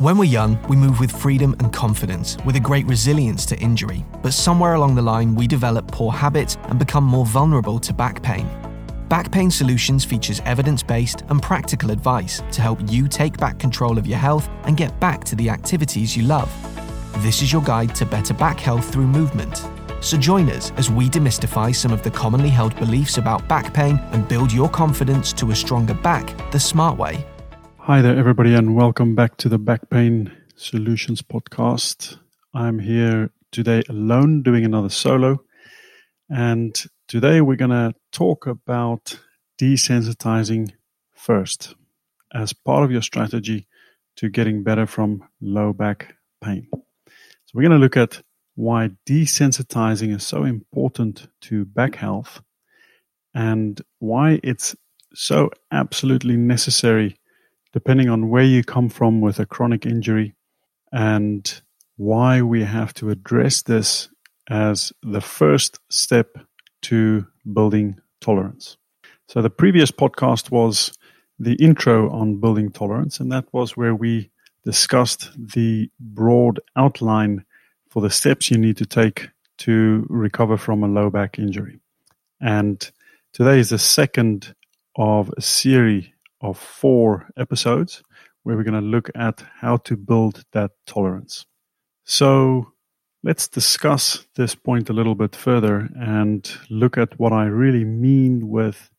When we're young, we move with freedom and confidence, with a great resilience to injury. But somewhere along the line, we develop poor habits and become more vulnerable to back pain. Back Pain Solutions features evidence based and practical advice to help you take back control of your health and get back to the activities you love. This is your guide to better back health through movement. So join us as we demystify some of the commonly held beliefs about back pain and build your confidence to a stronger back the smart way. Hi there, everybody, and welcome back to the Back Pain Solutions podcast. I'm here today alone doing another solo, and today we're going to talk about desensitizing first as part of your strategy to getting better from low back pain. So, we're going to look at why desensitizing is so important to back health and why it's so absolutely necessary depending on where you come from with a chronic injury and why we have to address this as the first step to building tolerance. So, the previous podcast was the intro on building tolerance, and that was where we discussed the broad outline for the steps you need to take to recover from a low back injury. And today is the second of a series of four episodes where we're going to look at how to build that tolerance. So let's discuss this point a little bit further and look at what I really mean with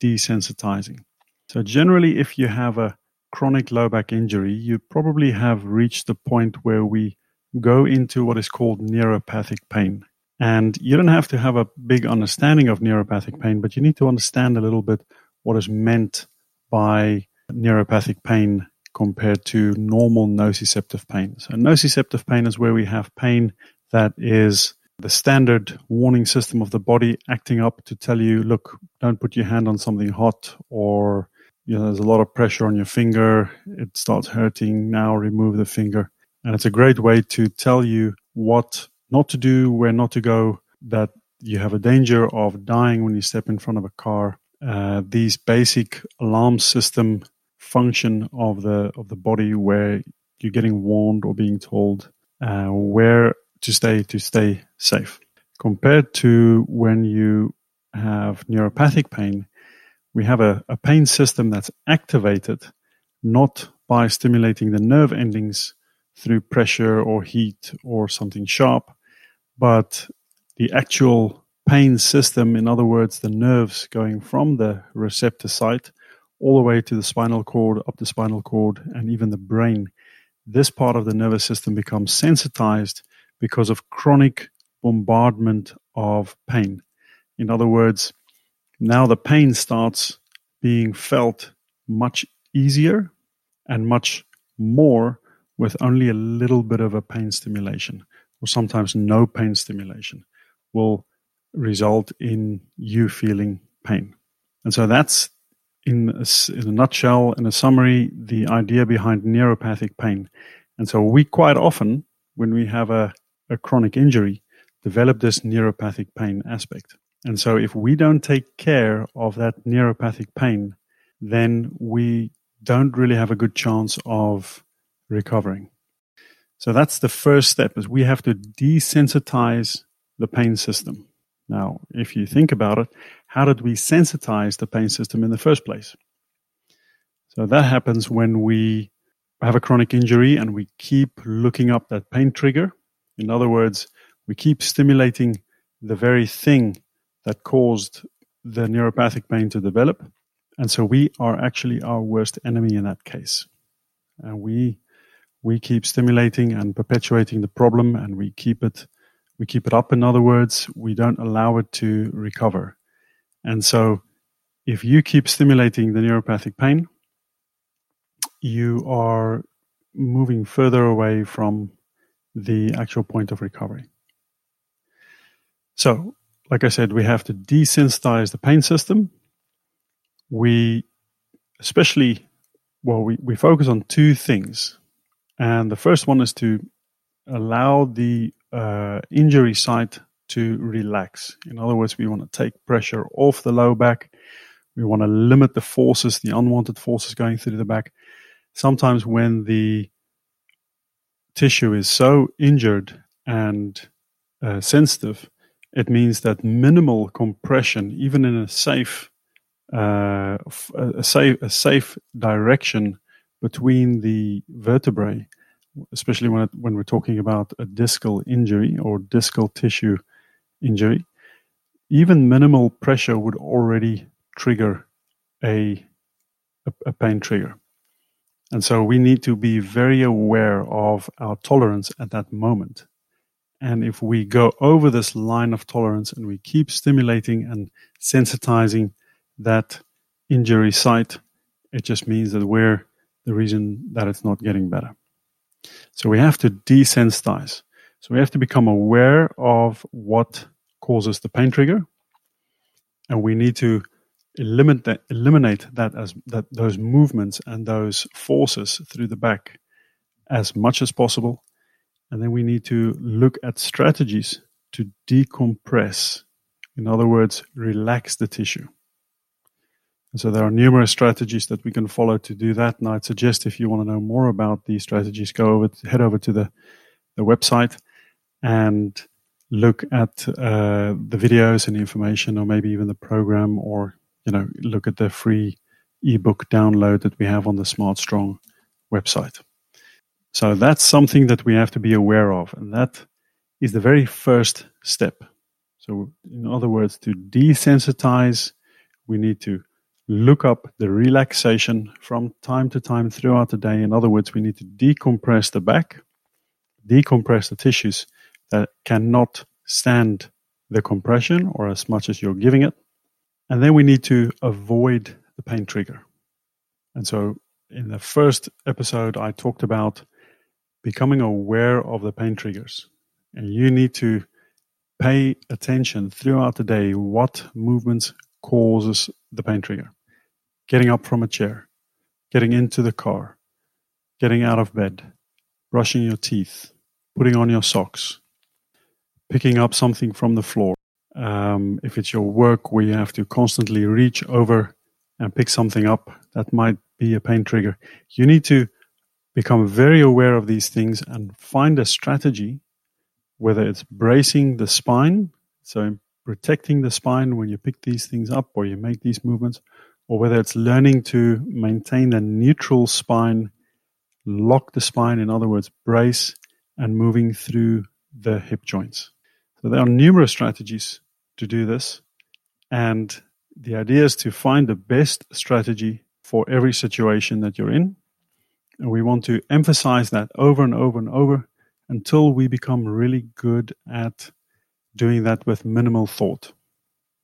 desensitizing. So, generally, if you have a chronic low back injury, you probably have reached the point where we go into what is called neuropathic pain. And you don't have to have a big understanding of neuropathic pain, but you need to understand a little bit what is meant by neuropathic pain compared to normal nociceptive pain. So, nociceptive pain is where we have pain that is the standard warning system of the body acting up to tell you, look, don't put your hand on something hot, or you know, there's a lot of pressure on your finger, it starts hurting, now remove the finger. And it's a great way to tell you what not to do, where not to go, that you have a danger of dying when you step in front of a car, uh, these basic alarm system function of the of the body where you're getting warned or being told uh, where to stay to stay safe. Compared to when you have neuropathic pain, we have a, a pain system that's activated not by stimulating the nerve endings through pressure or heat or something sharp, but the actual pain system, in other words, the nerves going from the receptor site all the way to the spinal cord, up the spinal cord, and even the brain. This part of the nervous system becomes sensitized because of chronic bombardment of pain. In other words, now the pain starts being felt much easier and much more with only a little bit of a pain stimulation, or sometimes no pain stimulation, will result in you feeling pain. And so that's, in a, in a nutshell, in a summary, the idea behind neuropathic pain. And so we quite often, when we have a, a chronic injury, develop this neuropathic pain aspect. And so if we don't take care of that neuropathic pain, then we don't really have a good chance of recovering. So that's the first step is we have to desensitize the pain system. Now, if you think about it, how did we sensitize the pain system in the first place? So that happens when we have a chronic injury and we keep looking up that pain trigger. In other words, we keep stimulating the very thing that caused the neuropathic pain to develop. And so we are actually our worst enemy in that case. And we we keep stimulating and perpetuating the problem and we keep it we keep it up in other words we don't allow it to recover. And so if you keep stimulating the neuropathic pain you are moving further away from the actual point of recovery. So like i said we have to desensitize the pain system. We especially well we, we focus on two things. And the first one is to allow the uh, injury site to relax. In other words, we want to take pressure off the low back. We want to limit the forces, the unwanted forces going through the back. Sometimes when the tissue is so injured and uh, sensitive, it means that minimal compression, even in a safe, uh, a safe, a safe direction between the vertebrae, especially when it, when we're talking about a discal injury or discal tissue injury, even minimal pressure would already trigger a, a, a pain trigger. And so we need to be very aware of our tolerance at that moment. And if we go over this line of tolerance and we keep stimulating and sensitizing that injury site, it just means that we're the reason that it's not getting better. So we have to desensitize. So we have to become aware of what causes the pain trigger, and we need to eliminate that, eliminate that as that those movements and those forces through the back as much as possible and then we need to look at strategies to decompress. In other words, relax the tissue. And so there are numerous strategies that we can follow to do that. And I'd suggest if you want to know more about these strategies, go over, head over to the, the website and look at uh, the videos and information, or maybe even the program, or you know, look at the free ebook download that we have on the Smart Strong website. So that's something that we have to be aware of. And that is the very first step. So, in other words, to desensitize, we need to look up the relaxation from time to time throughout the day. In other words, we need to decompress the back, decompress the tissues that cannot stand the compression or as much as you're giving it. And then we need to avoid the pain trigger. And so in the first episode, I talked about becoming aware of the pain triggers. And you need to pay attention throughout the day what movements causes the pain trigger. Getting up from a chair, getting into the car, getting out of bed, brushing your teeth, putting on your socks, picking up something from the floor. Um, if it's your work where you have to constantly reach over and pick something up, that might be a pain trigger. You need to become very aware of these things and find a strategy, whether it's bracing the spine, so protecting the spine when you pick these things up or you make these movements, or whether it's learning to maintain a neutral spine, lock the spine, in other words, brace and moving through the hip joints. So there are numerous strategies to do this. And the idea is to find the best strategy for every situation that you're in and we want to emphasize that over and over and over until we become really good at doing that with minimal thought.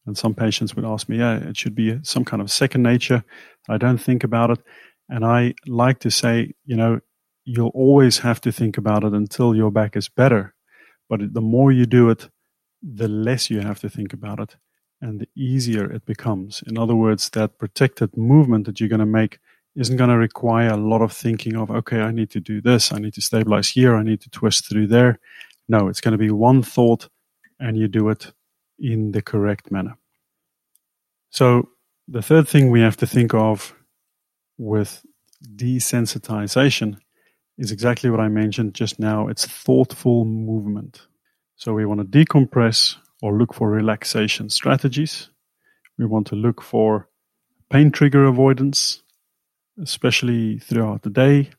And some patients would ask me, yeah, it should be some kind of second nature. I don't think about it. And I like to say, you know, you'll always have to think about it until your back is better. But the more you do it, the less you have to think about it and the easier it becomes. In other words, that protected movement that you're going to make isn't going to require a lot of thinking of, okay, I need to do this, I need to stabilize here, I need to twist through there. No, it's going to be one thought and you do it in the correct manner. So, the third thing we have to think of with desensitization is exactly what I mentioned just now it's thoughtful movement. So, we want to decompress or look for relaxation strategies. We want to look for pain trigger avoidance especially throughout the day.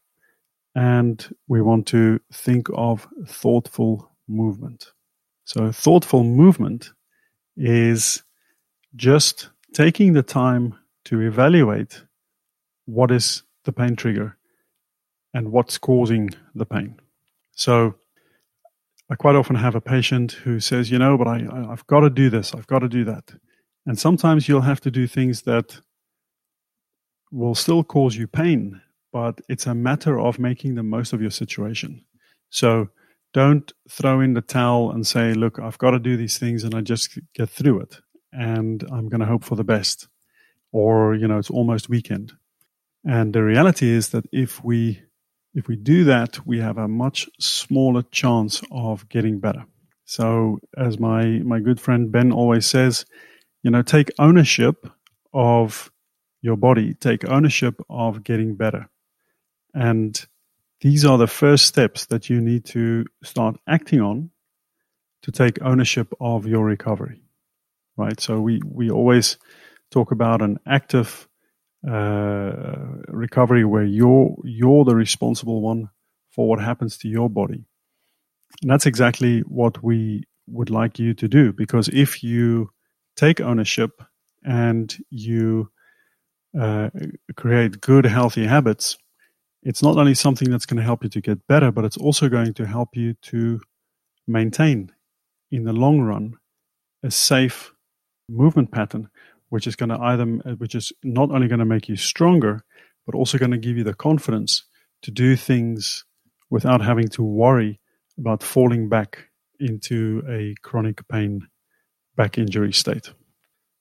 And we want to think of thoughtful movement. So, thoughtful movement is just taking the time to evaluate what is the pain trigger and what's causing the pain. So, I quite often have a patient who says, you know, but I, I've got to do this, I've got to do that. And sometimes you'll have to do things that will still cause you pain, but it's a matter of making the most of your situation. So don't throw in the towel and say, look, I've got to do these things and I just get through it and I'm going to hope for the best. Or, you know, it's almost weekend. And the reality is that if we if we do that, we have a much smaller chance of getting better. So, as my my good friend Ben always says, you know, take ownership of your body take ownership of getting better. And these are the first steps that you need to start acting on to take ownership of your recovery. Right? So we, we always talk about an active uh, recovery where you're you're the responsible one for what happens to your body. And that's exactly what we would like you to do because if you take ownership and you uh, create good, healthy habits, it's not only something that's going to help you to get better, but it's also going to help you to maintain in the long run a safe movement pattern, which is going to either, which is not only going to make you stronger, but also going to give you the confidence to do things without having to worry about falling back into a chronic pain back injury state.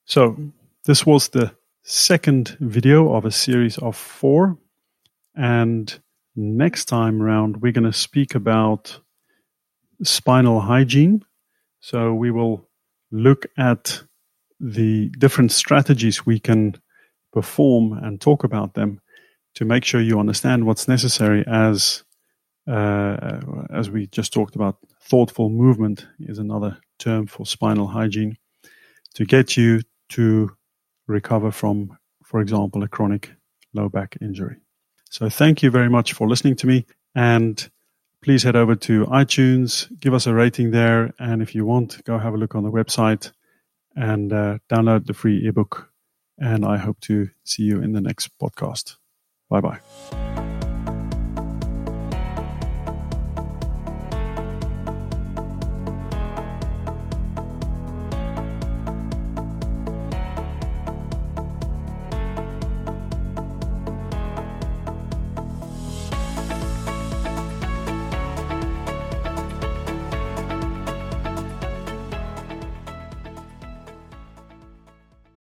So, this was the second video of a series of four. And next time round, we're going to speak about spinal hygiene. So, we will look at the different strategies we can perform and talk about them to make sure you understand what's necessary as uh, as we just talked about, thoughtful movement is another term for spinal hygiene to get you to recover from, for example, a chronic low back injury. So thank you very much for listening to me and please head over to iTunes, give us a rating there. And if you want, go have a look on the website and uh, download the free ebook. And I hope to see you in the next podcast. Bye bye.